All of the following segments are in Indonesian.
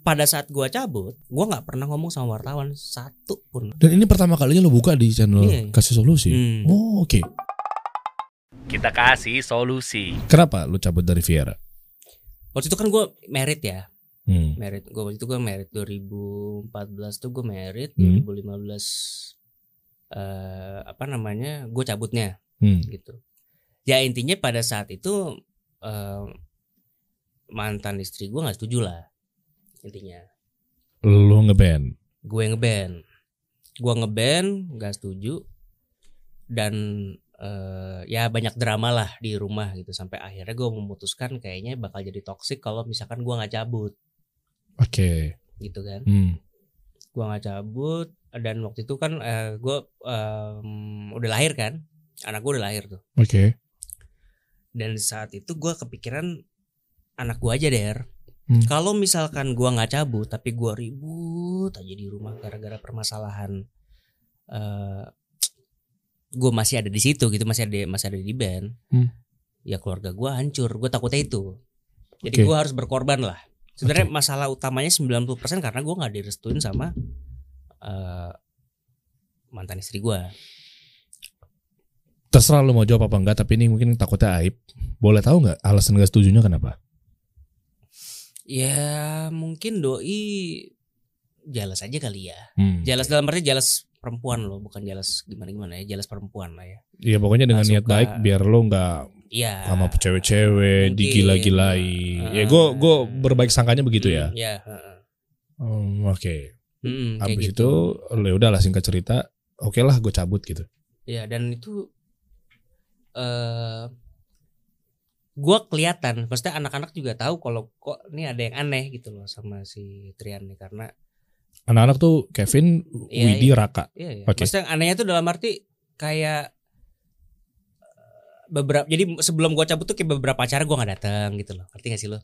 pada saat gua cabut gua nggak pernah ngomong sama wartawan satu pun Dan ini pertama kalinya lo buka di channel Iya. kasih solusi. Hmm. Oh oke. Kita kasih solusi. Kenapa lo cabut dari Viera? waktu itu kan gua merit ya Hmm. merit gue waktu itu gue merit 2014 tuh gue merit Hmm. 2015 eh apa namanya gue cabutnya Hmm. gitu ya intinya pada saat itu eh, mantan istri gue nggak setuju lah intinya. Lo ngeband. gue ngeband. Gue ngeband nggak setuju. Dan eh, ya banyak drama lah di rumah gitu. Sampai akhirnya gue memutuskan kayaknya bakal jadi toxic kalau misalkan gue nggak cabut. Oke. gitu kan? Hmm. gua nggak cabut dan waktu itu kan eh, gue udah lahir kan? Anak gue udah lahir tuh. Oke. dan saat itu gua kepikiran anak gua aja der Hmm. kalau misalkan gua nggak cabut tapi gua ribut aja di rumah gara-gara permasalahan eh gue masih ada di situ gitu masih ada masih ada di band Hmm. ya keluarga gua hancur gue takutnya itu jadi Oke. gua harus berkorban lah sebenarnya masalah utamanya 90% karena gua nggak direstuin sama eh mantan istri gua Terserah lo mau jawab apa enggak, tapi ini mungkin takutnya aib. Boleh tahu nggak alasan gak setujunya kenapa? Ya mungkin doi jelas aja kali ya. Hmm. Jelas dalam arti jelas perempuan loh, bukan jelas gimana gimana ya, jelas perempuan lah ya. Iya pokoknya dengan Nggak niat suka. baik biar lo nggak Iya. sama cewek-cewek digila-gilai. Ya gue gue berbaik sangkanya begitu ya. Iya. heeh. Hmm, Oke. Mm-mm, kayak Habis gitu. itu ya udahlah singkat cerita. Oke lah gue cabut gitu. Iya dan itu eh gua kelihatan, maksudnya anak-anak juga tahu kalau kok ini ada yang aneh gitu loh sama si Trian nih karena Anak-anak tuh Kevin, Iya, Widi, iya. Raka. Iya, iya. Oke. Maksudnya anehnya tuh dalam arti kayak eh, beberapa jadi sebelum gua cabut tuh kayak beberapa acara gua nggak datang gitu loh. Ngerti gak sih lo?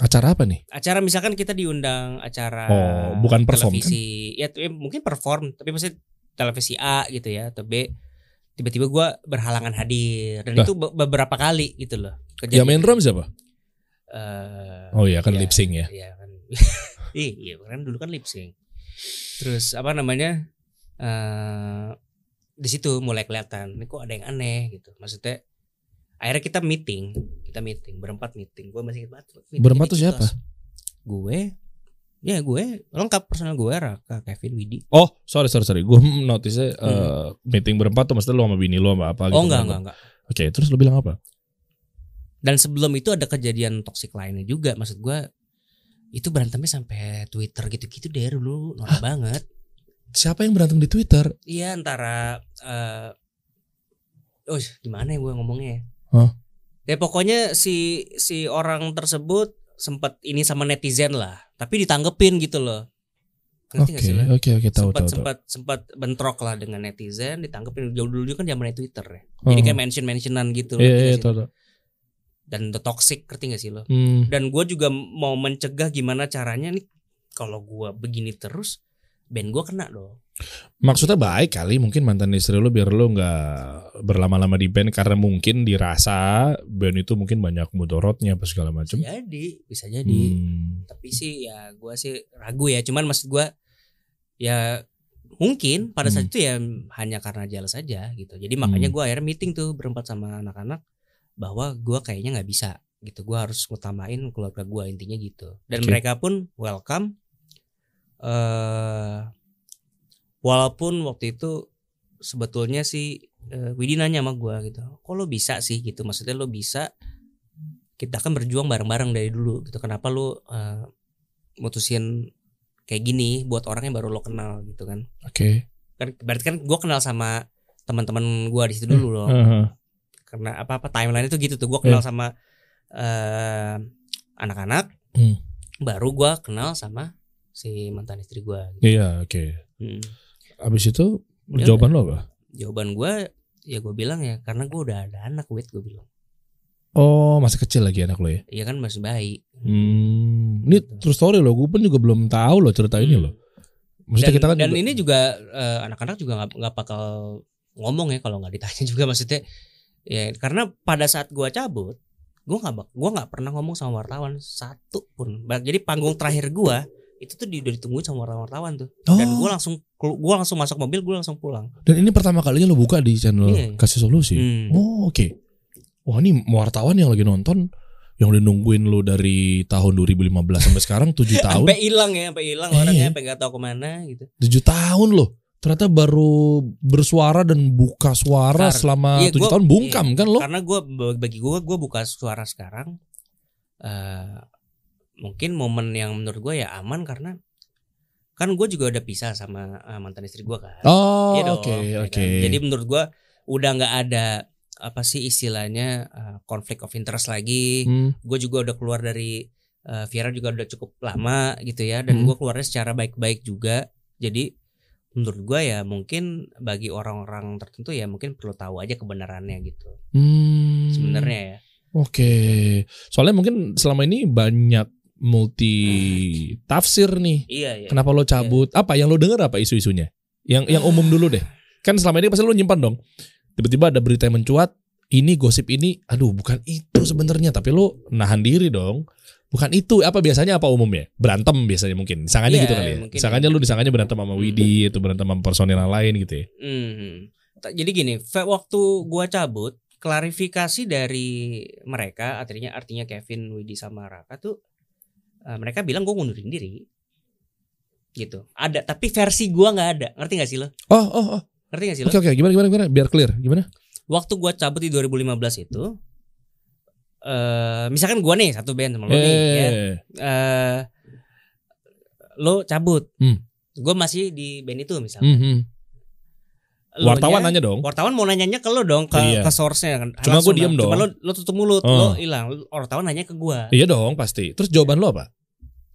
Acara apa nih? Acara misalkan kita diundang acara Oh, bukan perform, televisi. Ya tuh, eh, mungkin perform, tapi maksudnya televisi A gitu ya atau B tiba-tiba gua berhalangan hadir dan Lah. itu be- beberapa kali gitu loh. Yang main drum siapa? Eh, Oh iya kan Iya. lip sync ya. Iya kan. iya kan dulu kan lip sync. Terus apa namanya? eh di situ mulai kelihatan, ini kok ada yang aneh gitu. Maksudnya akhirnya kita meeting, kita meeting berempat meeting. Gue masih ingat banget. meeting Berempat tuh siapa? Gue, ya gue lengkap personal gue Raka, Kevin, Widi. Oh sorry sorry sorry. Gue notice uh, meeting berempat tuh maksudnya lo sama bini lo sama apa gitu. Hmm. oh enggak enggak enggak. Oke terus lo bilang apa? Dan sebelum itu ada kejadian toksik lainnya juga. Maksud gue itu berantemnya sampai Twitter gitu-gitu deh dulu norak banget. Siapa yang berantem di Twitter? Iya antara eh oh gimana ya gue ngomongnya ya? Hah? Ya pokoknya si si orang tersebut sempat ini sama netizen lah, tapi ditanggepin gitu loh. Oke oke oke tahu sempat tahu tahu. sempat sempat bentrok lah dengan netizen, ditanggepin jauh dulu kan zamannya Twitter ya. Jadi Oh. kayak mention mentionan gitu. Iya iya tahu. Dan the toxic, ngerti gak sih lo? Hmm. Dan gue juga mau mencegah gimana caranya nih kalau gue begini terus, band gue kena dong. Maksudnya baik kali mungkin mantan istri lo biar lo nggak berlama-lama di band karena mungkin dirasa band itu mungkin banyak mudorotnya apa segala macam. Jadi bisa jadi. Hmm. tapi sih ya gue sih ragu ya cuman maksud gue ya mungkin pada saat Hmm. itu ya hanya karena jelas saja gitu jadi makanya Hmm. gue akhirnya meeting tuh berempat sama anak-anak bahwa gue kayaknya nggak bisa gitu gue harus ngutamain keluarga gue intinya gitu dan Oke. mereka pun welcome eh walaupun waktu itu sebetulnya sih eh, Widi nanya sama gue gitu kok lo bisa sih gitu maksudnya lo bisa kita kan berjuang bareng-bareng dari dulu gitu kenapa lo eh, mutusin kayak gini buat orang yang baru lo kenal gitu kan Oke. kan berarti kan gue kenal sama teman-teman gue di situ dulu loh Heeh. karena apa apa timeline itu gitu tuh gue kenal Iya. sama eh, anak-anak Hmm. baru gue kenal sama si mantan istri gue gitu. Iya oke. Hmm. Abis itu Ya jawaban lo apa? jawaban gue ya gue bilang ya karena gue udah ada anak wait gue bilang Oh masih kecil lagi anak lo ya? iya kan masih bayi Hmm. Ini true story lo. Gue pun juga belum tahu lo cerita ini Hmm. lo. Maksudnya dan, kita kan dan juga- ini juga eh, anak-anak juga nggak nggak bakal ngomong ya kalau nggak ditanya juga maksudnya ya karena pada saat gua cabut gua nggak gua nggak pernah ngomong sama wartawan satu pun jadi panggung terakhir gua itu tuh udah ditungguin sama wartawan tuh Oh. dan gue langsung gue langsung masuk mobil gue langsung pulang Dan ini pertama kalinya lo buka di channel Iya. kasih solusi. Hmm. Oh oke. Wah ini wartawan yang lagi nonton yang udah nungguin lo dari tahun 2015 sampai sekarang 7 tahun. sampai hilang ya sampai hilang Iya. orangnya sampai nggak tahu ke mana gitu 7 tahun loh. Ternyata baru bersuara dan buka suara Kar- selama iya, 7 gua- tahun bungkam kan lo? karena gue bagi gue gue buka suara sekarang eh mungkin momen yang menurut gue ya aman karena kan gue juga udah pisah sama eh, mantan istri gue kan Oh Iya oke ya oke. kan? Jadi menurut gua udah nggak ada apa sih istilahnya uh, konflik of interest lagi. Hmm. Gue juga udah keluar dari uh, Viera juga udah cukup lama gitu ya dan Hmm. gua keluarnya secara baik-baik juga. Jadi menurut gua ya mungkin bagi orang-orang tertentu ya mungkin perlu tahu aja kebenarannya gitu. Hmm. Sebenarnya ya. Oke. Soalnya mungkin selama ini banyak multi tafsir nih. Iya iya. Kenapa lo cabut? Apa yang lo dengar apa isu-isunya? Yang yang umum dulu deh. Kan selama ini pasti lo nyimpan dong. Tiba-tiba ada berita yang mencuat, ini gosip ini, aduh bukan itu sebenarnya, tapi lo nahan diri dong. Bukan itu, apa biasanya apa umumnya? Berantem biasanya mungkin. Disangkanya Iya, gitu kali ya. Disangkanya ya. lo disangkanya berantem sama Widi, itu berantem sama personil yang lain gitu ya. Hmm. Ta- Jadi gini, waktu gua cabut, klarifikasi dari mereka, artinya artinya Kevin, Widi sama Raka tuh eh, mereka bilang gue ngundurin diri. Gitu. Ada, tapi versi gua nggak ada. Ngerti gak sih lo? Oh, oh, oh. Ngerti gak sih lo? Oke, oke. Gimana, gimana, gimana? Biar clear. Gimana? Waktu gua cabut di 2015 itu eh misalkan gua nih satu band sama lo nih ya. Eh, Eh, lo cabut. Hmm. Gue masih di band itu misalnya. hmm, hmm. Wartawan nanya dong. Wartawan mau nanyanya ke lo dong ke Iya. ke source-nya kan. Cuma gua diem lah. Cuma dong. lo lo tutup mulut, Oh. lo hilang. Wartawan nanya ke gua. Iya dong, pasti. Terus jawaban lo apa?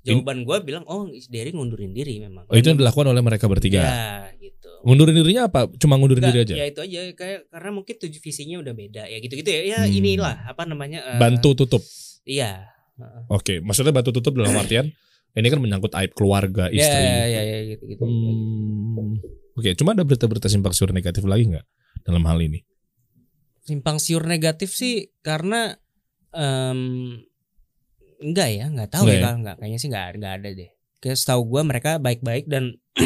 Jawaban gua bilang, "Oh, Derry ngundurin diri memang." Oh, itu yang dilakukan oleh mereka bertiga. Ya, gitu. Ngundurin dirinya apa? Cuma ngundurin Enggak, diri aja. Ya itu aja kayak karena mungkin tujuh visinya udah beda ya gitu-gitu ya. Ya Hmm. inilah apa namanya? eh, Bantu tutup. Iya. Oke, maksudnya bantu tutup dalam artian ini kan menyangkut aib keluarga, Ya, istri. ya, ya, ya, gitu-gitu. Hmm. Oke, cuma ada berita-berita simpang siur negatif lagi nggak dalam hal ini? Simpang siur negatif sih karena em enggak ya, enggak tahu Enggak ya, ya? Enggak kayaknya sih enggak enggak ada deh. Kayak setahu gua mereka baik-baik dan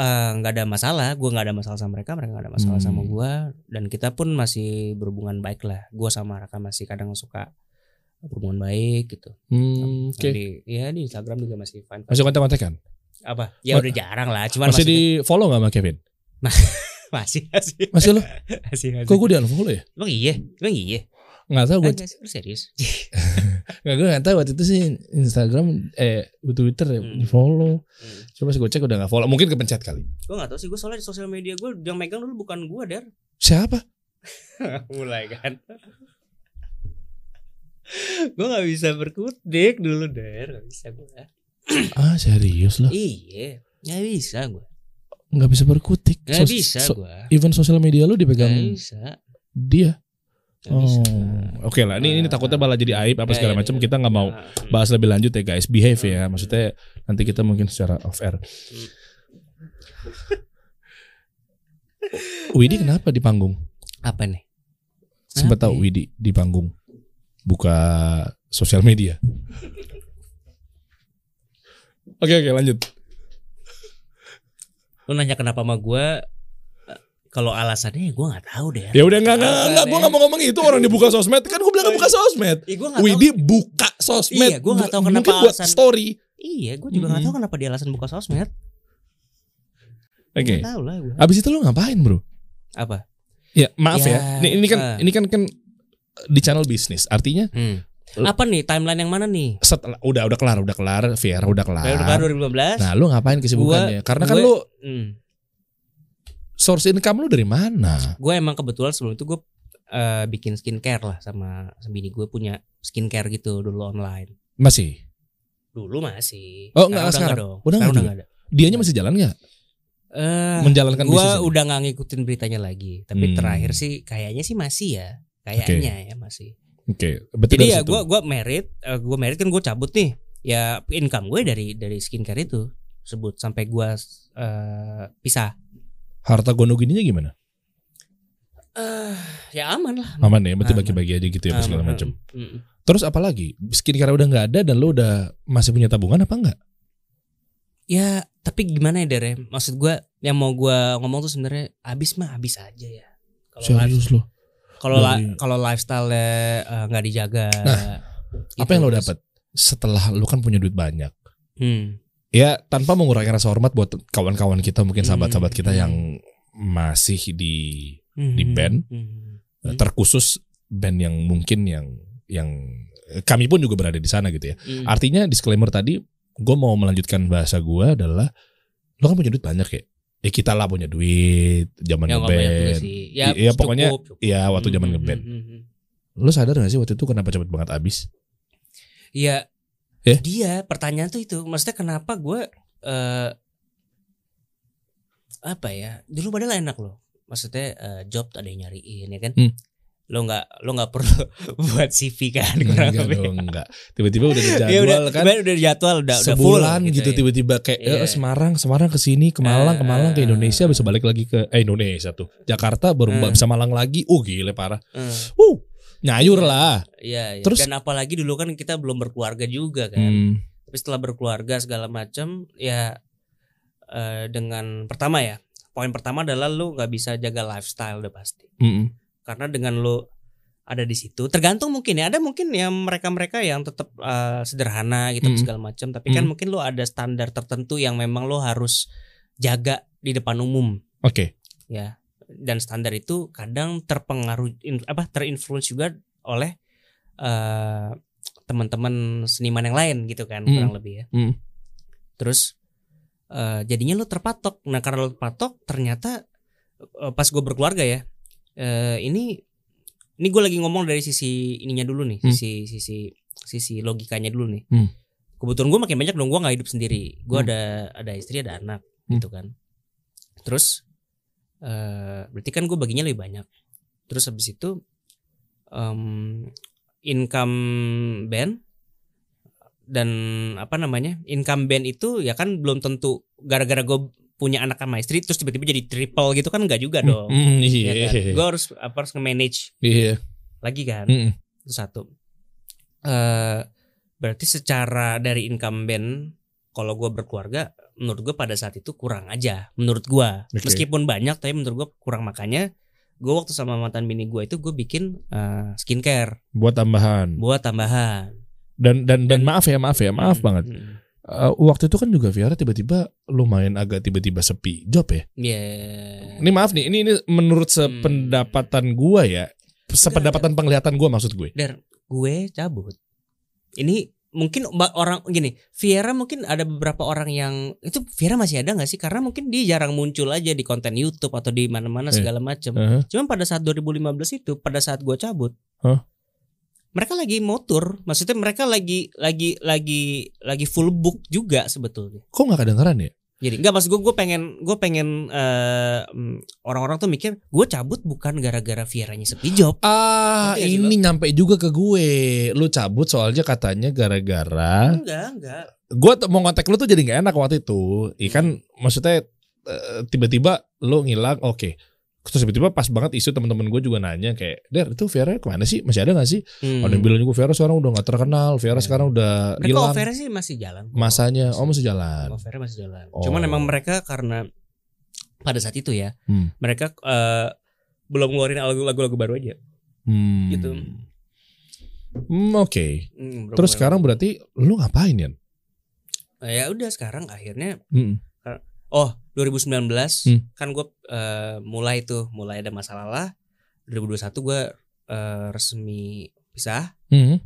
eh, nggak ada masalah, gua nggak ada masalah sama mereka, mereka nggak ada masalah Hmm. sama gua dan kita pun masih berhubungan baik lah. Gua sama Raka masih kadang suka berhubungan baik gitu. Hmm, Oke. Di, ya di Instagram juga masih fine. Masih kontak-kontakan? Apa? Ya Ma- udah jarang lah, cuman Masih di follow nggak sama Kevin? masih masih Masih lo? masih masih. Kok gue di unfollow ya? Emang iya? Emang iya? Nggak tahu gue. Lu serius? Nggak gue nggak tahu waktu itu sih Instagram eh Twitter ya, Hmm. di follow. Hmm. Coba sih gue cek udah nggak follow. Mungkin kepencet kali. Gue gak tau sih gue soalnya di sosial media gue yang megang dulu bukan gue der Siapa? mulai kan gue gak bisa berkutik dulu der gak bisa gue Ah serius lah. iya gak bisa gue Nggak bisa berkutik. gak Sos- bisa so- gue Even sosial media lu gak dipegang bisa dia. gak Oh, oke lah. Ini ini takutnya malah jadi aib apa segala ya, macam. ya. Kita nggak mau Ya, bahas lebih lanjut ya guys. Behave ya. Maksudnya nanti kita mungkin secara off air. Widi kenapa di panggung? apa nih Sempat tahu ya? Widi di panggung buka sosial media. Oke oke lanjut. lu nanya kenapa sama gue kalau alasannya gue gak tahu deh Ya udah nggak nggak nggak. Gue nggak mau ngomong itu orang dibuka sosmed. Kan gue bilang buka sosmed. Iya, gue gak Widi buka sosmed. Iya, gua nggak tahu kenapa Mungkin buat alasan- story. iya gue juga gak Mm-mm. tahu kenapa dia alasan buka sosmed Oke. Tahu lah gue Abis itu lu ngapain bro? apa Ya maaf ya. Ya, Ini, ini kan ah. ini kan kan di channel bisnis. Artinya Hmm. Apa nih timeline yang mana nih? setelah udah udah kelar udah kelar Viera udah kelar. Udah 2015. Nah lu ngapain kesibukannya? Karena kan gue- lu Hmm. source income lu dari mana? Gue emang kebetulan sebelum itu gue eh, bikin skincare lah sama bini gue punya skincare gitu dulu online. Masih. Dulu masih. Oh, enggak, sekarang. dong. Udah enggak udah enggak ada. Dianya masih jalan nggak? Eh, Menjalankan gue bisnis. udah nggak ngikutin beritanya lagi. Tapi Hmm. terakhir sih kayaknya sih masih ya. Kayaknya ya masih. Oke. Berarti Jadi ya gue gue merit, eh, gue merit kan gue cabut nih. Ya income gue dari dari skincare itu sebut sampai gue eh, pisah. harta gondogininya gimana? Eh, ya aman lah. Aman ya, berarti Aman. bagi-bagi aja gitu ya apa segala Aman, macam. mm, mm. Terus apa lagi? Skincare udah nggak ada dan lu udah masih punya tabungan apa enggak? ya tapi gimana ya Dere maksud gue yang mau gue ngomong tuh sebenarnya abis mah abis aja ya kalau Serius lo. Kalau la- Dari- kalau lifestyle nggak dijaga Nah, Apa gitu. yang lo dapat setelah lo kan punya duit banyak? hmm. Ya tanpa mengurangi rasa hormat buat kawan-kawan kita mungkin Hmm, sahabat-sahabat kita hmm. yang masih di Di Hmm. band? Hmm. eh, terkhusus band yang mungkin yang yang eh, kami pun juga berada di sana gitu ya. Hmm. Artinya disclaimer tadi gue mau melanjutkan bahasa gue adalah lo kan punya duit banyak ya. Ya kita lah punya duit zaman ya ngeband. ya, Iya, pokoknya cukup, ya waktu zaman Hmm, ngeband. hmm, hmm, hmm. Lo sadar gak sih waktu itu kenapa cepet banget habis? Iya. Ya? Dia pertanyaan tuh itu, maksudnya kenapa gue eh apa ya? Dulu padahal enak loh. Maksudnya eh, job ada yang nyariin ya kan. Hmm. Lo nggak lo nggak perlu buat CV kan kurang enggak lebih. dong, enggak. Tiba-tiba udah ada jadwal Ya udah, kan. udah, udah jadwal udah udah full sebulan gitu ya. tiba-tiba kayak Iya. eh, Semarang Semarang ke sini ke Malang ke Malang ke Eh, Indonesia bisa balik lagi ke eh Indonesia tuh Jakarta baru Eh. bisa Malang lagi uh gile parah Eh, uh nyayur lah Iya, iya. Terus- dan apalagi dulu kan kita belum berkeluarga juga kan. hmm. Tapi setelah berkeluarga segala macam ya eh, dengan pertama ya poin pertama adalah lu nggak bisa jaga lifestyle udah pasti Mm-mm. Karena dengan lu ada di situ tergantung mungkin ya ada mungkin yang mereka-mereka yang tetap eh, sederhana gitu Mm-mm. segala macam tapi kan Mm. mungkin lu ada standar tertentu yang memang lu harus jaga di depan umum oke ya dan standar itu kadang terpengaruh in- apa terinfluence juga oleh eh, teman-teman seniman yang lain gitu kan Mm. kurang lebih ya Mm. terus eh, jadinya lo terpatok nah karena lo terpatok ternyata eh, pas gue berkeluarga ya eh, ini ini gue lagi ngomong dari sisi ininya dulu nih Hmm. sisi sisi sisi logikanya dulu nih Hmm. kebetulan gue makin banyak dong gue nggak hidup sendiri gue Hmm. ada ada istri ada anak Hmm. gitu kan terus eh berarti kan gue baginya lebih banyak terus habis itu em, income band dan apa namanya income band itu ya kan belum tentu gara-gara gue punya anak sama istri terus tiba-tiba jadi triple gitu kan enggak juga dong. Mm, ya iya. kan? gue harus apa harus nge-manage iya. lagi kan? Mm-mm. itu satu. Eh berarti secara dari income band kalau gue berkeluarga menurut gue pada saat itu kurang aja menurut gue Oke. meskipun banyak tapi menurut gue kurang. Makanya gue waktu sama mantan bini gue itu gue bikin eh, skincare. Buat tambahan. Buat tambahan. Dan dan dan maaf ya maaf ya maaf Hmm, banget. hmm. Eh, waktu itu kan juga Viara tiba-tiba lumayan agak tiba-tiba sepi job ya Iya. ini maaf nih ini ini menurut Hmm. sependapatan gua ya sependapatan penglihatan gua maksud gue Dar, gue cabut. Ini mungkin orang gini, Viera mungkin ada beberapa orang yang itu Viera masih ada nggak sih? Karena mungkin dia jarang muncul aja di konten YouTube atau di mana-mana Eh. segala macam. Heeh. Cuman pada saat 2015 itu, pada saat gue cabut, Hah? Mereka lagi motor. Maksudnya mereka lagi lagi lagi lagi full book juga sebetulnya. kok nggak kedengeran ya Jadi nggak maksud gue gue pengen gue pengen mm, orang-orang tuh mikir gue cabut bukan gara-gara Vieranya sepi job. Ah, sih ini nyampe juga ke gue. Lu cabut soalnya katanya gara-gara Enggak enggak. gue mau kontak lu tuh jadi nggak enak waktu itu. Ikan maksudnya eh, tiba-tiba lu ngilang, oke. Terus tiba-tiba pas banget isu teman-teman gue juga nanya kayak, Der itu Vera ke mana sih? Masih ada gak sih? Hmm. Ada yang bilang juga Vera sekarang udah gak terkenal, Vera Ya. sekarang udah Mereka hilang offer sih masih jalan. kok. masanya. Oh masih Masih- jalan. Offernya masih jalan. Oh. Cuman emang mereka karena pada saat itu ya, Hmm. mereka eh, belum ngeluarin lagu- lagu-lagu baru aja. Hmm. Gitu. Hmm, Oke. Hmm, belum Terus sekarang berarti lu ngapain ya? Ya udah sekarang akhirnya Hmm. Oh 2019 Hmm. kan gue mulai tuh mulai ada masalah lah. 2021 gue eh, resmi pisah. Hmm.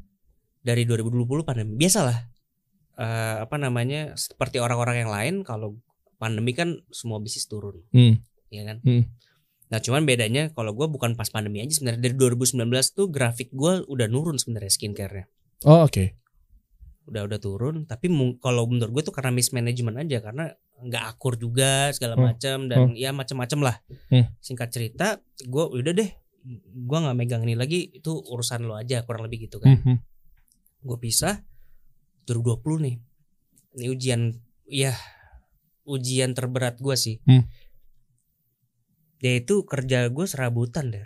Dari 2020 pandemi biasalah. Eh, apa namanya seperti orang-orang yang lain kalau pandemi kan semua bisnis turun. Hmm. ya kan? Hmm. Nah cuman bedanya kalau gue bukan pas pandemi aja sebenarnya dari 2019 tuh grafik gue udah nurun sebenarnya skincare-nya Oh oke. Udah udah turun tapi kalau menurut gue tuh karena mismanagement aja karena nggak akur juga segala Hmm. macam dan ya macam-macam lah Hmm. singkat cerita gue udah deh gue nggak megang ini lagi itu urusan lo aja kurang lebih gitu kan Hmm, hmm. gue pisah 2020 nih ini ujian ya ujian terberat gue sih Hmm. yaitu kerja gue serabutan deh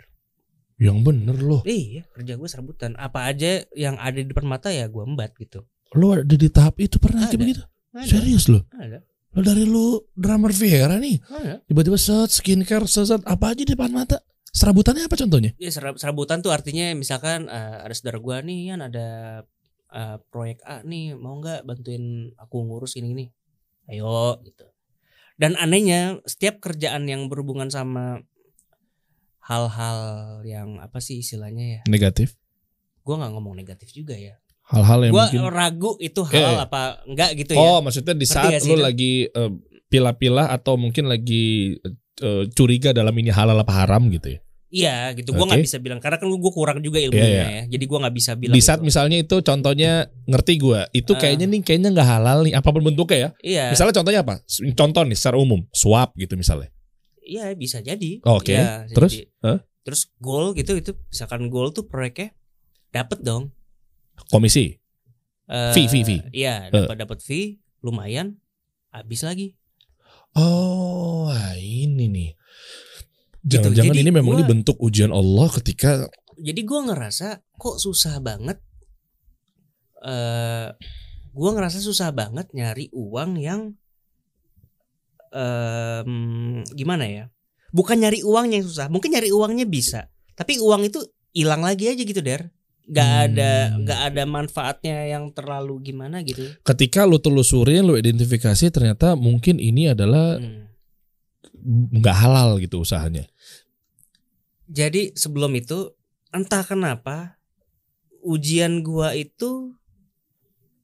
Yang bener loh. Iya, kerja gue serabutan. Apa aja yang ada di depan mata ya gue embat gitu. Lu ada di tahap itu pernah Ada. begitu? Ada, Serius loh? ada. Lo dari lu drummer Viera nih, ya. tiba-tiba set skincare, set, set apa aja di depan mata. Serabutannya apa contohnya? Ya, serab- serabutan tuh artinya misalkan eh, ada saudara gua nih kan ada eh, proyek A nih mau nggak bantuin aku ngurus ini ini ayo gitu dan anehnya setiap kerjaan yang berhubungan sama hal-hal yang apa sih istilahnya ya Negatif. gua nggak ngomong negatif juga ya Hal-hal yang gua mungkin. ragu itu hal iya. apa enggak gitu ya Oh, maksudnya di saat lu itu? lagi eh, pilah-pilah atau mungkin lagi eh, curiga dalam ini halal apa haram gitu ya. iya gitu gua Oke. nggak bisa bilang karena kan gua kurang juga ilmunya Iya, iya. ya jadi gua nggak bisa bilang Di saat itu. misalnya itu contohnya ngerti gua, itu Ah. kayaknya nih kayaknya nggak halal nih apa pun bentuknya ya. iya Misalnya contohnya apa? Contoh nih secara umum, swap gitu misalnya. iya bisa jadi Oke, Iya, bisa terus? jadi. Hah? terus goal gitu itu misalkan goal tuh proyeknya dapet dong Komisi. Eh, Fee, fee, fee. Iya, Eh. dapat dapat fee lumayan habis lagi. Oh, wah, ini nih. Gitu, Jangan-jangan jadi ini memang gua- ini bentuk ujian Allah ketika Jadi gua ngerasa kok susah banget eh gua ngerasa susah banget nyari uang yang em, gimana ya? Bukan nyari uangnya yang susah, mungkin nyari uangnya bisa. Tapi uang itu hilang lagi aja gitu, Der. Gak ada Hmm. nggak ada manfaatnya yang terlalu gimana gitu. ketika lu telusurin, lu identifikasi ternyata mungkin ini adalah Hmm. nggak halal gitu usahanya. Jadi sebelum itu entah kenapa ujian gua itu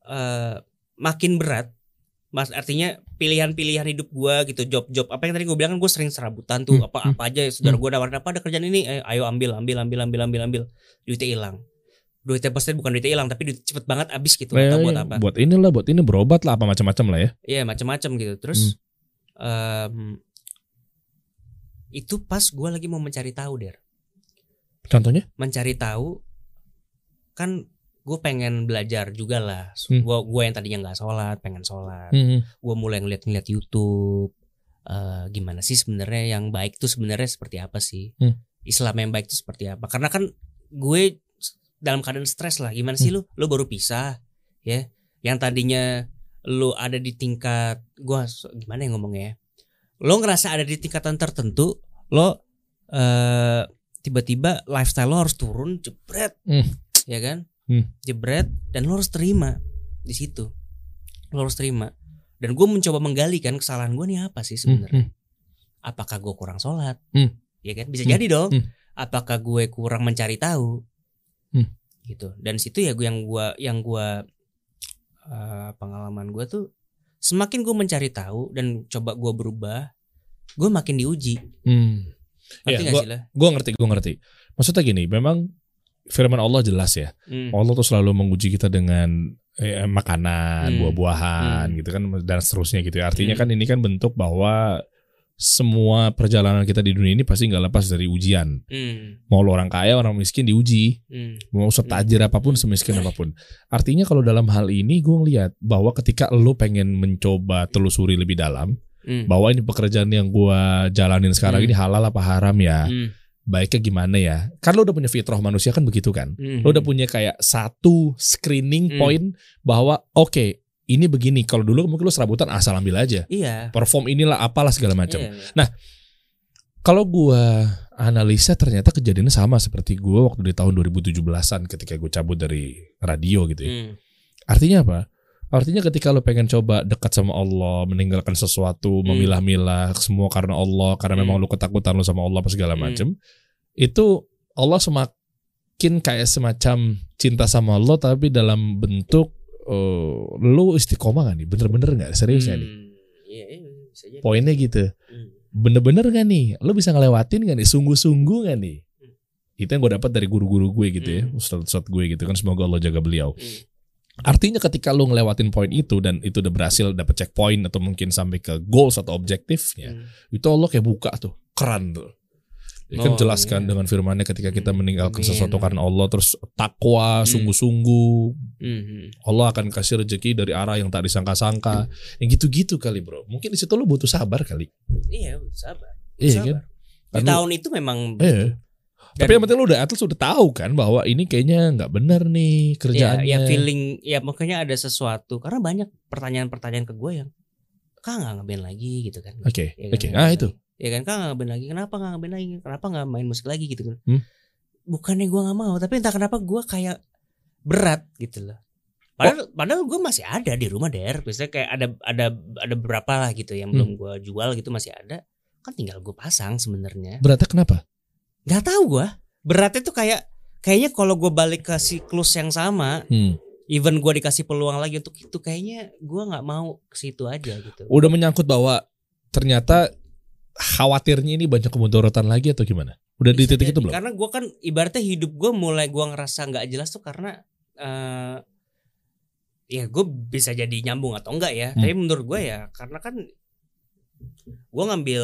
eh makin berat. Mas artinya pilihan-pilihan hidup gua gitu, job-job apa yang tadi gue bilang kan gue sering serabutan tuh Hmm, apa apa aja saudara gua nawarin apa ada kerjaan ini eh, ayo ambil ambil ambil ambil ambil ambil duitnya hilang. Duitnya pasti bukan duitnya hilang tapi duit cepet banget habis gitu Eh, buat apa. Buat inilah, buat ini berobat lah apa macam-macam lah ya. Iya macam-macam gitu. Terus em, itu pas gua lagi mau mencari tahu der. Contohnya? mencari tahu kan gue pengen belajar juga lah Hmm. gue gue yang tadinya nggak sholat pengen sholat Hmm. gue mulai ngeliat-ngeliat YouTube eh, gimana sih sebenarnya yang baik tuh sebenarnya seperti apa sih Hmm. Islam yang baik itu seperti apa karena kan gue dalam keadaan stres lah gimana sih lu lu baru pisah ya yang tadinya lu ada di tingkat gue gimana yang ngomongnya ya lo ngerasa ada di tingkatan tertentu lo eh tiba-tiba lifestyle lo harus turun jebret Hmm. ya kan Hmm. jebret dan lo harus terima di situ lo harus terima dan gue mencoba menggali kan kesalahan gue nih apa sih Hmm. sebenarnya Hmm. apakah gue kurang sholat Hmm. ya kan bisa Hmm. jadi dong Hmm. apakah gue kurang mencari tahu Hmm. gitu dan situ ya gue yang gue yang gue eh, pengalaman gue tuh semakin gue mencari tahu dan coba gue berubah gue makin diuji Hmm. ngerti gak sih lah Gue ngerti, gue ngerti. Maksudnya gini, memang firman Allah jelas ya. Hmm. Allah tuh selalu menguji kita dengan eh, makanan, Hmm. buah-buahan Hmm. gitu kan dan seterusnya gitu ya. Artinya Hmm. kan ini kan bentuk bahwa semua perjalanan kita di dunia ini pasti nggak lepas dari ujian. Hmm. Mau lo orang kaya, orang miskin diuji. Hmm. Mau setajir apa pun, semiskin apa pun. Artinya kalau dalam hal ini gue ngeliat bahwa ketika lo pengen mencoba telusuri lebih dalam, Hmm. bahwa ini pekerjaan yang gue jalanin sekarang Hmm. ini halal apa haram ya, Hmm. baiknya gimana ya? Kan lo udah punya fitrah manusia kan begitu kan? Hmm. Lo udah punya kayak satu screening Hmm. point bahwa oke ini begini. Kalau dulu mungkin lo serabutan asal ambil aja, iya perform inilah apalah segala macam. Iya, iya. Kalau gua analisa ternyata kejadiannya sama seperti gua waktu di tahun 2017-an ketika gue cabut dari radio gitu ya. Hmm. Artinya apa? Artinya ketika lo pengen coba dekat sama Allah, meninggalkan sesuatu, Hmm. memilah-milah semua karena Allah, karena Hmm. memang lo ketakutan lo sama Allah apa segala Hmm. macem, itu Allah semakin kayak semacam cinta sama Allah tapi dalam bentuk eh, lo istiqomah gak nih? Bener-bener gak? Serius gak nih? Hmm. Iya, iya, bisa jadi. Poinnya gitu. Hmm. Bener-bener gak nih? Lo bisa ngelewatin gak nih? Sungguh-sungguh gak nih? Hmm. Itu yang gue dapat dari guru-guru gue gitu ya, Hmm. ustadz-ustadz gue gitu kan. Semoga Allah jaga beliau. Hmm. Artinya ketika lo ngelewatin poin itu dan itu udah berhasil dapet checkpoint atau mungkin sampai ke goals atau objektifnya, Hmm. itu Allah kayak buka tuh, keren tuh. Dia kan Oh, jelaskan iya. dengan firmannya ketika kita Hmm, meninggalkan amin. sesuatu karena Allah terus takwa, Hmm. sungguh-sungguh, Hmm. Allah akan kasih rezeki dari arah yang tak disangka-sangka. Yang gitu-gitu kali bro. Mungkin di situ lo butuh sabar kali. Iya, sabar. Iya Sabar. kan? Di Karena- tahun itu memang Iya. Dan- Tapi yang penting lu udah atlet udah tahu kan bahwa ini kayaknya nggak benar nih ya, kerjaannya. ya feeling ya makanya ada sesuatu karena banyak pertanyaan-pertanyaan ke gue yang kak nggak ngeband lagi gitu kan Oke, Ya kan, oke. nggak Ah itu. Ya kan kak nggak lagi. Kenapa nggak ngeband lagi. Kenapa nggak main musik lagi? Gitu kan. Hmm. bukannya gue nggak mau tapi entah kenapa gue kayak berat gitu loh. Padahal padahal gue masih ada di rumah der. Biasanya kayak ada ada ada beberapa lah gitu yang Hmm. belum gue jual gitu masih ada. Kan tinggal gue pasang sebenarnya. Beratnya kenapa? nggak tahu gue beratnya tuh kayak kayaknya kalau gue balik ke siklus yang sama Hmm. even gue dikasih peluang lagi untuk itu kayaknya gue nggak mau ke situ aja gitu. Udah menyangkut bahwa ternyata khawatirnya ini banyak kemudorotan lagi atau gimana? Udah di titik itu belum? karena gue kan ibaratnya hidup gue mulai gue ngerasa nggak jelas tuh karena eh ya gue bisa jadi nyambung atau enggak ya Hmm. tapi menurut gue ya karena kan gue ngambil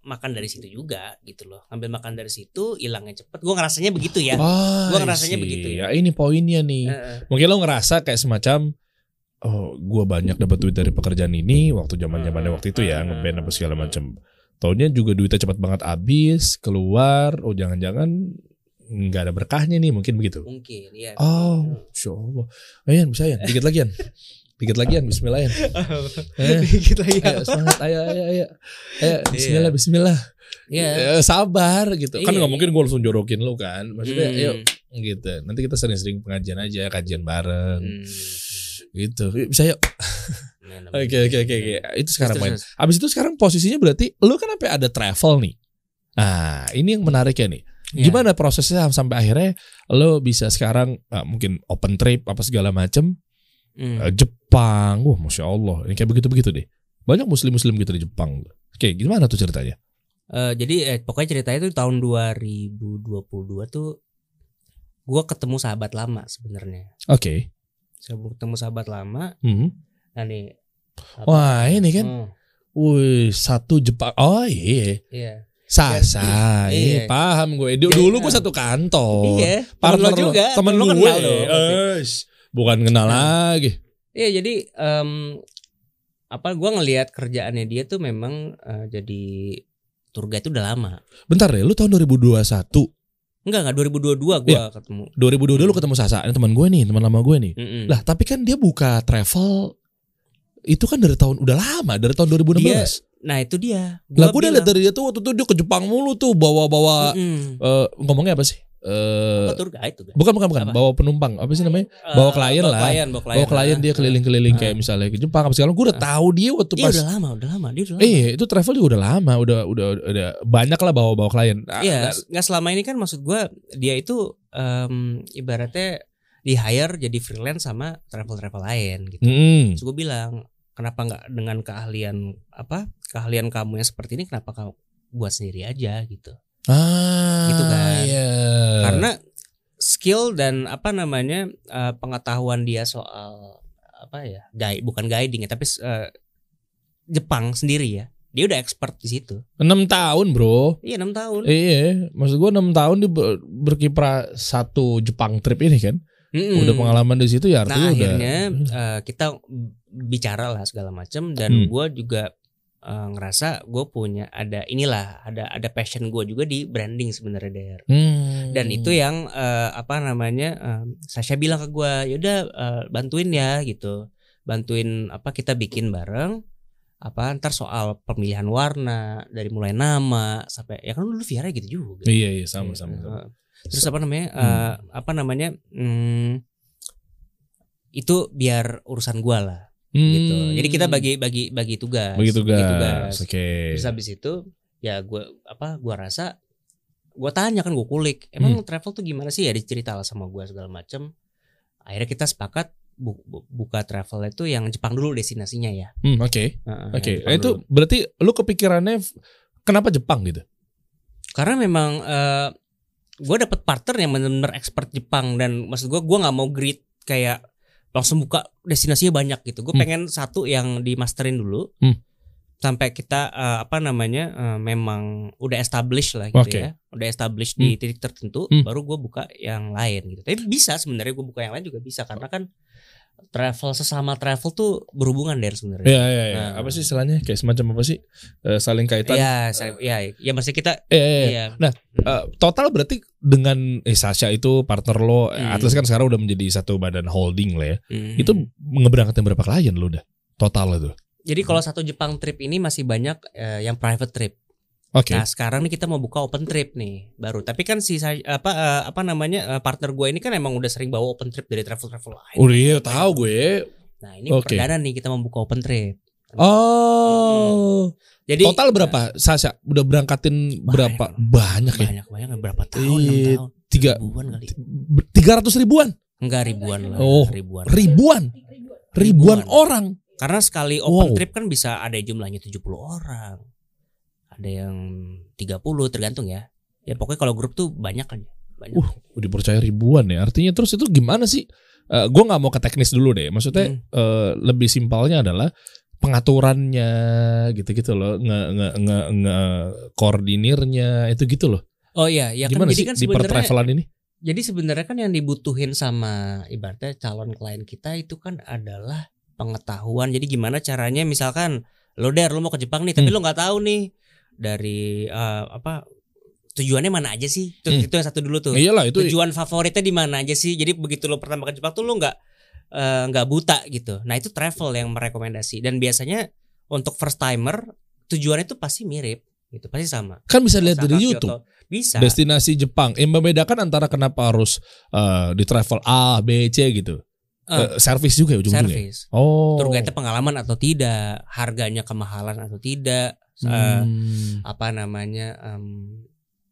makan dari situ juga gitu loh ngambil makan dari situ hilangnya cepet gue ngerasanya begitu ya Ah, Gua ngerasanya see. begitu Ya ya. ini poinnya nih. Heeh. Mungkin lo ngerasa kayak semacam oh gua banyak dapat duit dari pekerjaan ini waktu zaman zamannya waktu itu ya Hmm. ngeband apa segala macam. Taunya juga duitnya cepat banget habis, keluar, oh jangan-jangan nggak ada berkahnya nih mungkin begitu. mungkin ya Oh, Masya Allah. Ayan, bisa ya, dikit lagi Yan. Dikit lagi Yan, bismillah. Eh, dikit lagi ayo, semangat, ayo, ayo, ayo. Ayo, bismillah, bismillah. ya Eh, sabar gitu. Kan Iya, nggak iya. mungkin gue langsung jorokin lo kan. Maksudnya, Hmm. ayo gitu. Nanti kita sering-sering pengajian aja, kajian bareng. Hmm. Gitu. Bisa yuk. Oke, oke, oke, oke. Itu sekarang main. Abis itu sekarang posisinya berarti lo kan sampai ada travel nih. Nah, ini yang menarik ya nih. Ya. Gimana prosesnya sampai akhirnya lo bisa sekarang ah, mungkin open trip apa segala macem Hmm. Eh, Jepang, wah masya Allah, ini kayak begitu-begitu deh. Banyak muslim-muslim gitu di Jepang. Oke, gimana tuh ceritanya? Eh, jadi eh, pokoknya ceritanya itu tahun 2022 tuh gua ketemu sahabat lama sebenarnya. Oke, Saya ketemu sahabat lama. Hmm. Nah nih. Apa- wah ini kan, Hmm, wih satu Jepang. Oh iya, iya. Sasa, iya Iya. paham gue. Du- Iya. Dulu gue satu kantor. iya. Temen partner lo juga. temen lo gue. kenal dong. Eish, bukan kenal Nah. lagi. Iya jadi em, apa gua ngelihat kerjaannya dia tuh memang eh, jadi tour guide itu udah lama. Bentar deh, lu tahun 2021. Enggak enggak 2022 gua Iya. ketemu. 2022 lu ketemu Sasa, ini teman gue nih, teman lama gue nih. Mm-mm. Lah, tapi kan dia buka travel itu kan dari tahun udah lama, dari tahun 2016. Nah itu dia. Lah gue udah lihat dari dia tuh waktu itu dia ke Jepang mulu tuh bawa-bawa "Mm-mm." eh, ngomongnya apa sih? Eh Apa tour guide tuh? guys? bukan bukan bukan Apa? bawa penumpang apa sih namanya? Eh, bawa klien bawa lah. Klien, bawa klien, Bawa klien dia keliling-keliling Ah. kayak misalnya ke Jepang apa segala. Gue udah Ah. tahu dia waktu Iya pas udah lama, udah lama. Dia udah lama. Eh itu travel juga udah lama, udah udah udah banyak lah bawa-bawa klien. Ah, Iya, nah, nggak selama ini kan maksud gua dia itu em, ibaratnya di hire jadi freelance sama travel-travel lain gitu. Terus gue bilang, kenapa nggak dengan keahlian apa keahlian kamu yang seperti ini kenapa kamu buat sendiri aja gitu? Ah, Gitu kan. iya. Karena skill dan apa namanya eh, pengetahuan dia soal apa ya guide bukan guiding ya tapi eh, Jepang sendiri ya dia udah expert di situ. enam tahun bro. Iya enam tahun. Iya, maksud gue enam tahun ber- berkiprah satu Jepang trip ini kan. Mm-mm. Udah pengalaman di situ ya Nah artinya udah. akhirnya eh, kita bicara lah segala macam dan Hmm. gue juga eh, ngerasa gue punya ada inilah ada ada passion gue juga di branding sebenarnya der Hmm. dan itu yang eh, apa namanya eh, Sasha bilang ke gue yaudah eh, bantuin ya gitu bantuin apa kita bikin bareng apa ntar soal pemilihan warna dari mulai nama sampai ya kan dulu Viara gitu juga Iya iya sama sama. sama. Terus apa namanya Hmm. eh, apa namanya hmm, itu biar urusan gua lah gitu Hmm. jadi kita bagi bagi bagi tugas begitu gas. Oke. terus habis itu ya gua apa gua rasa gua tanya kan gua kulik emang Hmm. travel tuh gimana sih ya dicerita lah sama gua segala macem akhirnya kita sepakat bu- bu- buka travel itu yang Jepang dulu destinasinya ya Hmm, Oke. Oke. Nah, Itu dulu. berarti lu kepikirannya kenapa Jepang gitu? karena memang eh gue dapet partner yang benar-benar expert Jepang dan maksud gue gue nggak mau grid kayak langsung buka destinasinya banyak gitu gue Hmm. pengen satu yang dimasterin dulu Hmm. sampai kita eh, apa namanya eh, memang udah established lah gitu Oke. ya udah established di titik tertentu Hmm. baru gue buka yang lain gitu tapi bisa sebenarnya gue buka yang lain juga bisa karena kan travel sesama travel tuh berhubungan dari sebenarnya Iya iya iya. Nah. Apa sih istilahnya? Kayak semacam apa sih? Eh, saling kaitan. Iya, saya- ya, ya masih kita, Eh, eh, eh. iya, Eh, total berarti dengan eh, Sasha itu partner lo, eh, Hmm. Atlas kan sekarang udah menjadi satu badan holding lah ya. Hmm. Itu ngeberangkatin berapa klien lo udah? Total itu. Jadi kalau satu Jepang trip ini masih banyak eh, yang private trip. Oke. Nah sekarang nih kita mau buka open trip nih baru. Tapi kan si apa eh, apa namanya eh, partner gue ini kan emang udah sering bawa open trip dari travel travel lain. Udah iya tahu gue. Nah ini Oke. perdana nih kita mau buka open trip. Oh. Jadi Total berapa? Sasha udah berangkatin berapa? Banyak ya. Banyak banyak berapa tahun? 6 tahun. Tiga Ribuan kali. tiga ratus ribuan. Enggak ribuan lah. Oh, ribuan. Ribuan. Ribuan Ribuan. orang. Karena sekali open Wow. trip kan bisa ada jumlahnya 70 orang. Ada yang 30 tergantung ya. Ya pokoknya kalau grup tuh banyak aja. Banyak. Uh, Udah percaya ribuan ya. Artinya terus itu gimana sih? Eh gue nggak mau ke teknis dulu deh. Maksudnya Hmm. eh, lebih simpelnya adalah pengaturannya gitu-gitu loh, nge nge nge, nge koordinirnya itu gitu loh. Oh iya, ya kan gimana jadi sih kan di pertravelan ini? jadi sebenarnya kan yang dibutuhin sama ibaratnya calon klien kita itu kan adalah pengetahuan. Jadi gimana caranya misalkan lo der lo mau ke Jepang nih tapi Hmm. lo nggak tahu nih dari eh, apa tujuannya mana aja sih? Itu, Hmm. itu yang satu dulu tuh. Iyalah itu tujuan favoritnya di mana aja sih jadi begitu lo pertama ke Jepang tuh lo nggak eh, nggak buta gitu nah itu travel yang merekomendasi dan biasanya untuk first timer tujuannya itu pasti mirip gitu pasti sama kan bisa lihat dari Kyoto. YouTube. bisa Destinasi Jepang yang membedakan antara kenapa harus eh, di travel A, B, C gitu. Eh, service juga ya ujung-ujungnya. service Oh. tour guide pengalaman atau tidak harganya kemahalan atau tidak eh, Hmm. apa namanya em,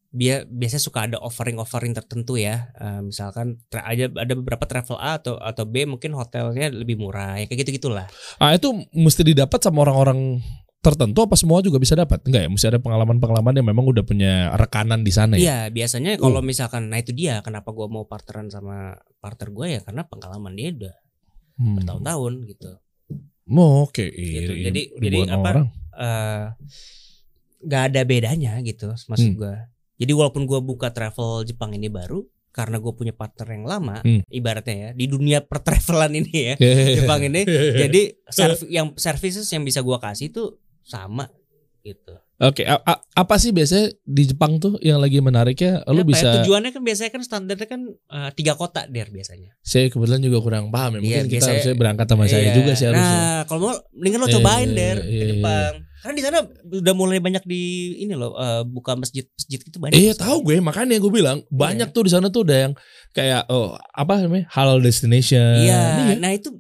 bia biasanya suka ada offering-offering tertentu ya Eh, misalkan ada ada beberapa travel A atau atau B mungkin hotelnya lebih murah ya kayak gitu gitulah Ah itu mesti didapat sama orang-orang tertentu apa semua juga bisa dapat? Enggak ya, mesti ada pengalaman-pengalaman yang memang udah punya rekanan di sana ya. Iya, biasanya kalau misalkan nah itu dia kenapa gua mau partneran sama partner gue ya karena pengalaman dia udah Hmm. bertahun-tahun gitu. Oh, Oke, Gitu. Iya, Jadi- jadi apa, orang. Nggak ada bedanya gitu maksud Hmm. gua. Jadi walaupun gua buka travel Jepang ini baru karena gue punya partner yang lama, Hmm. ibaratnya ya di dunia pertravelan ini ya Jepang ini, jadi serv- yang services yang bisa gua kasih tuh sama gitu. Oke, a- apa sih biasanya di Jepang tuh yang lagi menariknya? Lu ya, bisa tujuannya kan biasanya kan standarnya kan eh, tiga kota der biasanya. saya kebetulan juga kurang paham ya. Mungkin Iya, kita biasanya- harusnya berangkat sama saya Iya. juga sih harusnya. Nah, kalau mau mendingan lo Iya, cobain iya, der iya, ke iya, Jepang. Karena di sana udah mulai banyak di ini loh eh, buka masjid-masjid gitu banyak. Iya tahu gue makanya gue bilang banyak tuh di sana tuh ada yang kayak oh apa namanya halal destination. Iya, Iya. nah itu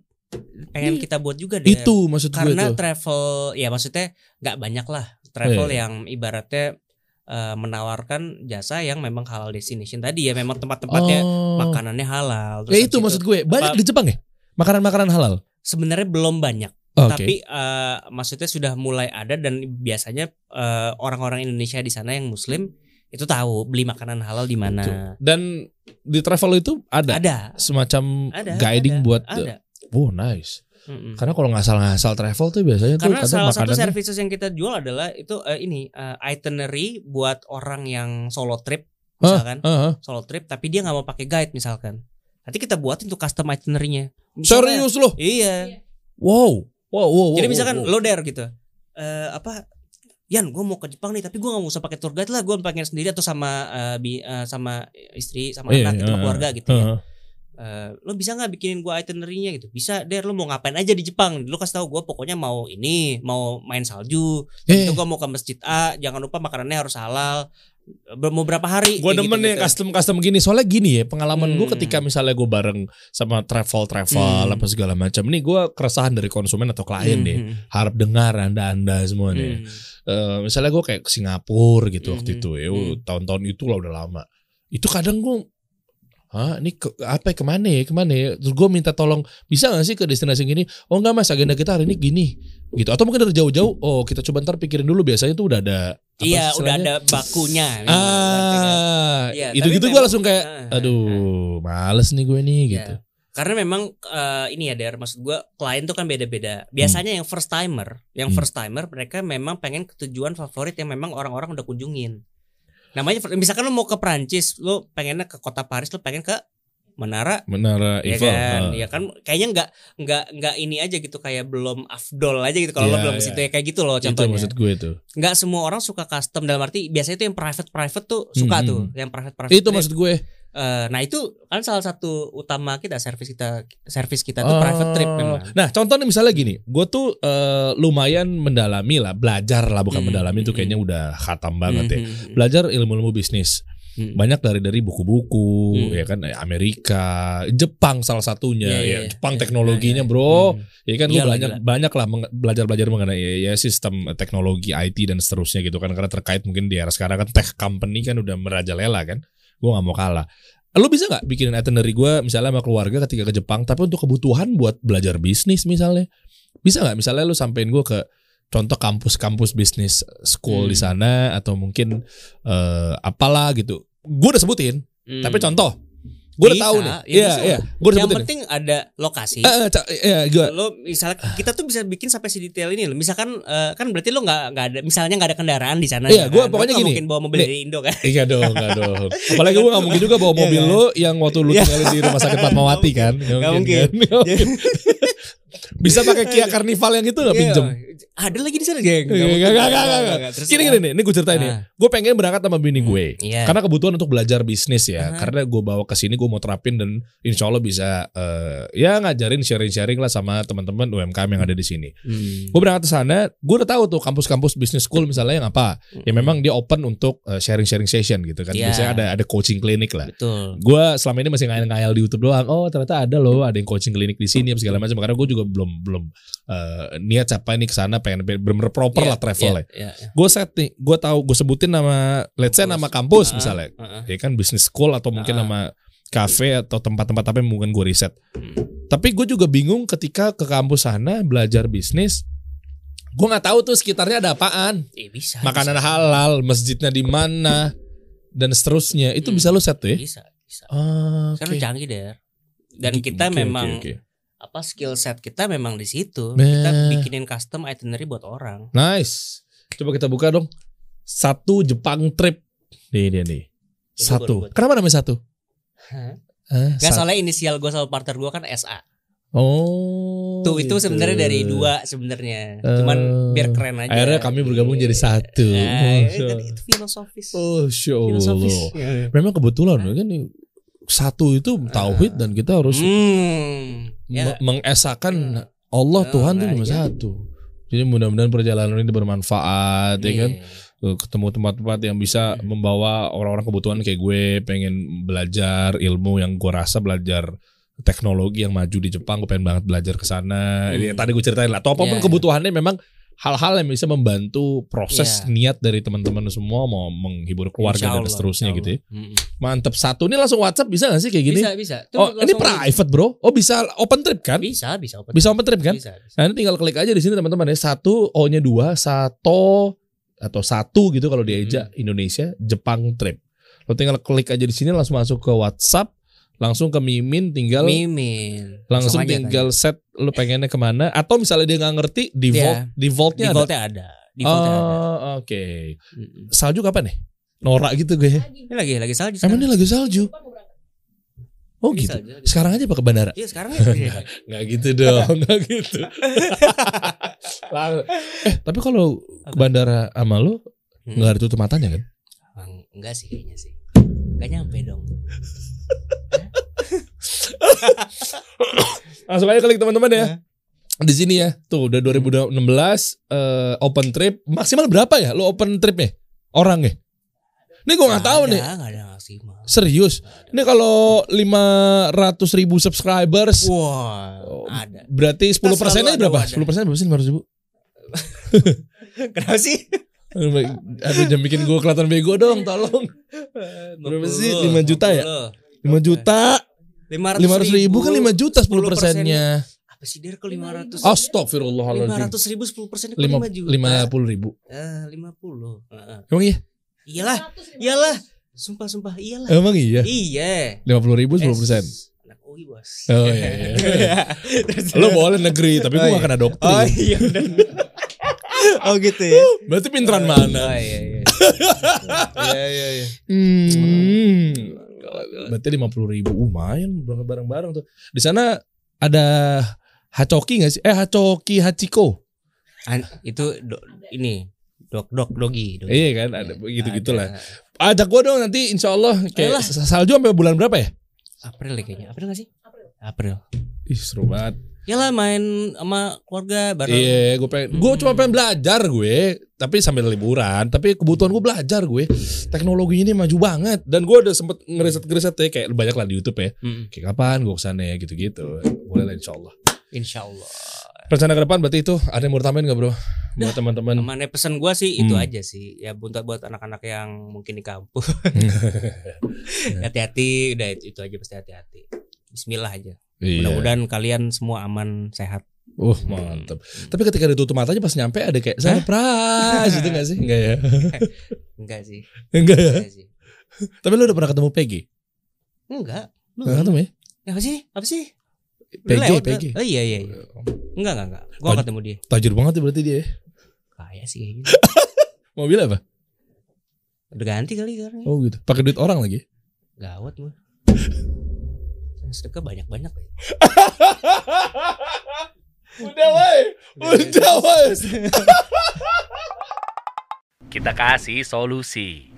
pengen Iya. kita buat juga der. Itu maksud gue Karena tuh. travel ya maksudnya nggak banyak lah travel Iya. yang ibaratnya eh, menawarkan jasa yang memang halal destination tadi ya memang tempat-tempatnya Oh. makanannya halal. Ya itu maksud gue banyak apa- di Jepang ya makanan-makanan halal. sebenarnya belum banyak. Oke. Tapi eh, maksudnya sudah mulai ada dan biasanya eh, orang-orang Indonesia di sana yang Muslim itu tahu beli makanan halal di mana. Dan di travel itu ada, Ada, semacam ada, guiding ada, buat ada. oh nice. Mm-mm. Karena kalau ngasal-ngasal travel tuh biasanya Karena tuh salah satu services yang kita jual adalah itu eh, ini eh, itinerary buat orang yang solo trip misalkan Heeh. solo trip tapi dia nggak mau pakai guide misalkan. Nanti kita buatin tuh custom itinerary-nya. Serius loh. Iya. Wow. Wow, wow, wow. Jadi wow, misalkan wow. lo der gitu. Eh apa Yan, gue mau ke Jepang nih, tapi gue gak mau usah pakai tour guide lah. Gue pengen sendiri atau sama eh, bi, eh, sama istri, sama Iya, anak, gitu, sama iya, keluarga gitu ya. Eh, lo bisa nggak bikinin gue itinerary-nya gitu? Bisa, der. Lo mau ngapain aja di Jepang? Lo kasih tahu gue pokoknya mau ini, mau main salju. Eh, Itu gue mau ke masjid A. Jangan lupa makanannya harus halal. Mau berapa hari? Gue demen nih gitu-gitu. custom custom gini soalnya gini ya pengalaman gue Hmm. ketika misalnya gue bareng sama travel travel Hmm. apa segala macam nih gue keresahan dari konsumen atau klien deh Hmm, harap dengar anda anda semua hmm, nih hmm. Eh, misalnya gue kayak ke Singapura gitu waktu Mhm. itu ya Hmm. tahun-tahun itu lah udah lama itu kadang gue Hah, ini ke, apa ya, ke mana ya, ke mana ya? Terus gue minta tolong, bisa gak sih ke destinasi gini? Oh enggak mas, agenda kita hari ini gini. Gitu. Atau mungkin dari jauh-jauh, oh kita coba ntar pikirin dulu. Biasanya tuh udah ada. apa Iya, udah ada bakunya. Ah, Iya, itu gitu gue langsung kayak, Ah, aduh, males nih gue nih Iya. gitu. Karena memang eh, ini ya Der, maksud gua klien tuh kan beda-beda. Biasanya yang first timer, yang Hmm. first timer mereka memang pengen ke tujuan favorit yang memang orang-orang udah kunjungin. Namanya misalkan lo mau ke Prancis, lo pengennya ke kota Paris, lo pengen ke menara Menara ya Eiffel. kan ya kan kayaknya nggak nggak nggak ini aja gitu kayak belum afdol aja gitu kalau lo Iya, belum iya. situ ya kayak gitu loh Itu contohnya maksud gue tuh. nggak semua orang suka custom dalam arti biasanya itu yang private private tuh suka Hmm, tuh yang private private Itu maksud gue. Nah itu kan salah satu utama kita servis kita servis kita tuh Oh. private trip memang Nah, contohnya misalnya gini, gue tuh eh, lumayan mendalami lah, belajar lah bukan Hmm, mendalami itu hmm, kayaknya udah khatam banget ya. Mhm. Belajar ilmu-ilmu bisnis. Hmm. Banyak dari dari buku-buku, Hmm. ya kan eh, Amerika, Jepang salah satunya, Iya, ya iya, Jepang iya, teknologinya, iya, iya. bro. Hmm. Ya kan gue Iyalah, banyak gila. banyak lah meng- belajar-belajar mengenai ya, ya sistem teknologi IT dan seterusnya gitu kan karena terkait mungkin di era sekarang kan tech company kan udah merajalela kan. Gue nggak mau kalah. Lu bisa nggak bikinin itinerary gue misalnya sama keluarga ketika ke Jepang tapi untuk kebutuhan buat belajar bisnis misalnya. Bisa nggak misalnya lu sampein gue ke contoh kampus-kampus bisnis school Hmm. di sana atau mungkin eh, apalah gitu. Gue udah sebutin, Hmm. tapi contoh. Gue udah tahu nih. ya Iya, iya. Gue udah yang penting ada lokasi eh, ca- iya, gue lo misalnya kita tuh bisa bikin sampai sedetail ini loh. Misalkan eh, kan berarti lo nggak nggak ada misalnya nggak ada kendaraan di sana. Iya, ya gua kan? Lo pokoknya nggak gini. mungkin bawa mobil Nih. dari Indo kan. Iya dong, enggak dong. Apalagi gue gak mungkin juga bawa Iya, mobil kan? lo yang waktu lu Iya. tinggalin di rumah sakit Fatmawati kan. Nggak mungkin. kan? Nggak mungkin. Bisa pakai Kia Carnival yang itu gak Iya. pinjem? Ada lagi di sana geng. Enggak, enggak, enggak, enggak. Gini gini nih, ini gue ceritain nih. Ah. Gue pengen berangkat sama bini gue. Iya. Karena kebutuhan untuk belajar bisnis ya. Aha. Karena gue bawa ke sini gue mau terapin dan insya Allah bisa eh, ya ngajarin sharing-sharing lah sama teman-teman UMKM yang ada di sini. Hmm. Gue berangkat ke sana, gue udah tahu tuh kampus-kampus business school misalnya yang apa. Ya memang dia open untuk eh, sharing-sharing session gitu kan. Iya. Biasanya ada ada coaching klinik lah. Betul. gue selama ini masih ngayal-ngayal di YouTube doang. Oh ternyata ada loh, ada yang coaching klinik di sini segala macam. Karena gue juga belum belum eh, niat siapa ini ke sana pengen bener-bener proper Iya, lah travel ya. iya, iya. Gue set nih, gue tahu gue sebutin nama, let's say nama kampus Ah, misalnya, ah, ah. ya kan business school atau mungkin Ah. nama cafe atau tempat-tempat apa yang mungkin gue riset. Hmm. Tapi gue juga bingung ketika ke kampus sana belajar bisnis. Gue nggak tahu tuh sekitarnya ada apaan, Eh, bisa. makanan bisa. halal, masjidnya di mana, dan seterusnya. Itu Hmm. bisa lo set tuh ya? Bisa, bisa. Ah, oke. udah canggih deh. Dan kita oke, memang oke, oke. Apa skill set kita memang di situ. Kita bikinin custom itinerary buat orang. Nice. Coba kita buka dong. Satu Jepang trip. Nih dia nih. Ini Satu. Kenapa namanya satu? Hah? Ah, Gak soalnya inisial gue sama partner gue kan SA. Oh. Tuh itu gitu. sebenarnya dari dua sebenarnya. Eh, Cuman biar keren aja. Akhirnya kami bergabung jadi satu. Nah, Masya. itu, itu filosofis. Oh, Masya filosofis. Memang kebetulan kan nih, satu itu tauhid dan kita harus Hmm. Ya. mengesahkan Allah Oh, Tuhan itu nah, cuma iya. satu. Jadi mudah-mudahan perjalanan ini bermanfaat ya kan. Iya. Eh, ketemu tempat-tempat yang bisa Hmm. membawa orang-orang kebutuhan kayak gue pengen belajar ilmu yang gue rasa belajar teknologi yang maju di Jepang gue pengen banget belajar ke sana Hmm. Tadi gue ceritain lah atau apa pun Iya. kebutuhannya memang hal-hal yang bisa membantu proses Iya. niat dari teman-teman semua mau menghibur keluarga Insya dan Allah, seterusnya gitu ya. Allah. Mm-mm. mantep satu ini langsung WhatsApp bisa gak sih kayak gini Bisa, bisa. Tuh, oh ini private bro oh bisa open trip kan Bisa, bisa. open. bisa open trip kan Bisa, bisa. Nah ini tinggal klik aja di sini teman-teman ya satu O nya dua satu atau satu gitu kalau diajak Indonesia Jepang trip. Lo tinggal klik aja di sini langsung masuk ke WhatsApp, langsung ke Mimin tinggal Mimin. langsung aja tinggal set lo pengennya ke mana atau misalnya dia nggak ngerti default Iya. defaultnya tanya. ada. Defaultnya ada. Defaultnya ada. Oh oke. Mm-mm. Salju kapan nih? Norak gitu gue. Ini lagi lagi salju. Emang sekarang. ini lagi salju? Oh Lagi gitu. salju, lagi Sekarang aja pak ke bandara? Iya sekarang ya. Nggak gitu dong, nggak gitu. Eh tapi kalau ke bandara sama lo Hmm. nggak ada tutup matanya kan? Enggak sih kayaknya sih. Enggak nyampe dong. Langsung aja klik teman-teman ya. Hah? Di sini ya. Tuh udah 2016 eh, open trip. Maksimal berapa ya lo open tripnya? Orang ya? Ini gue nggak tahu nih. Enggak ada maksimal. Serius. Ini kalau 500 ribu subscribers Wah, Oh, ada. berarti 10 Kan persennya ada berapa? wadah. 10 persen berapa sih 500 ribu? Kenapa sih? Aduh jangan bikin gue kelihatan bego dong tolong. Berapa sih? 5 juta ya? 5 juta. 500 500 ribu kan 5 juta 10 persennya. Apa sih dia ke 500? Astagfirullahaladzim. 500 ribu 10 persen Lima- 5 juta. 50 ribu. Eh, 50. Heeh. Emang iya? Iyalah, iyalah. Sumpah, sumpah, iyalah. Emang iya? Iya. 50 ribu 10 persen. UI bos. Oh iya, iya. Lo boleh negeri, tapi gue Oh, gak kena doktrin. Oh iya benar. oh gitu ya. Berarti pinteran Oh mana? iya iya. Iya iya iya. Hmm. Berarti lima puluh ribu, lumayan berangkat bareng-bareng tuh. Di sana ada Hacoki nggak sih? Eh Hacoki Hachiko. An- itu do- ini dok dok dogi. dogi. Iya kan, ada begitu Ada. gitulah. Ajak gua dong nanti insya Allah kayak Ayolah. salju sampai bulan berapa ya? April ya kayaknya. April gak sih? April. Ih seru banget. Yalah main sama keluarga bareng. Iya, gue pengen, gue cuma pengen belajar gue, tapi sambil liburan. Tapi kebutuhan gue belajar gue. Teknologi ini maju banget, dan gue udah sempet ngeriset-ngeriset ya kayak banyak lah di YouTube ya. Mm, Kayak kapan gue ke sana ya gitu-gitu. Boleh lah insya Allah. Insya Allah. Rencana ke depan berarti itu ada yang mau tambahin gak bro? Buat teman-teman. Mana pesan gua sih itu Hmm. aja sih. Ya buat buat anak-anak yang mungkin di kampung. hati-hati, udah itu, itu aja pasti hati-hati. Bismillah aja. Iya. Mudah-mudahan kalian semua aman, sehat. Uh mantap. Tapi ketika ditutup matanya pas nyampe ada kayak surprise gitu gak sih? Enggak ya? Enggak sih. Enggak ya? Enggak sih. Tapi lu udah pernah ketemu Peggy? Enggak. Lu Pernah ketemu ya? apa sih? Apa sih? Peggy, Peggy. Oh iya iya. iya. Enggak enggak enggak. Gua nggak ketemu dia. Tajir banget ya berarti dia. ya? Kayak sih kayak gitu. Mobil apa? Udah ganti kali sekarang. Oh gitu. Pakai duit orang lagi. Gawat mah. Sedekah banyak-banyak ya. Udah woi. Udah woi. Kita kasih solusi.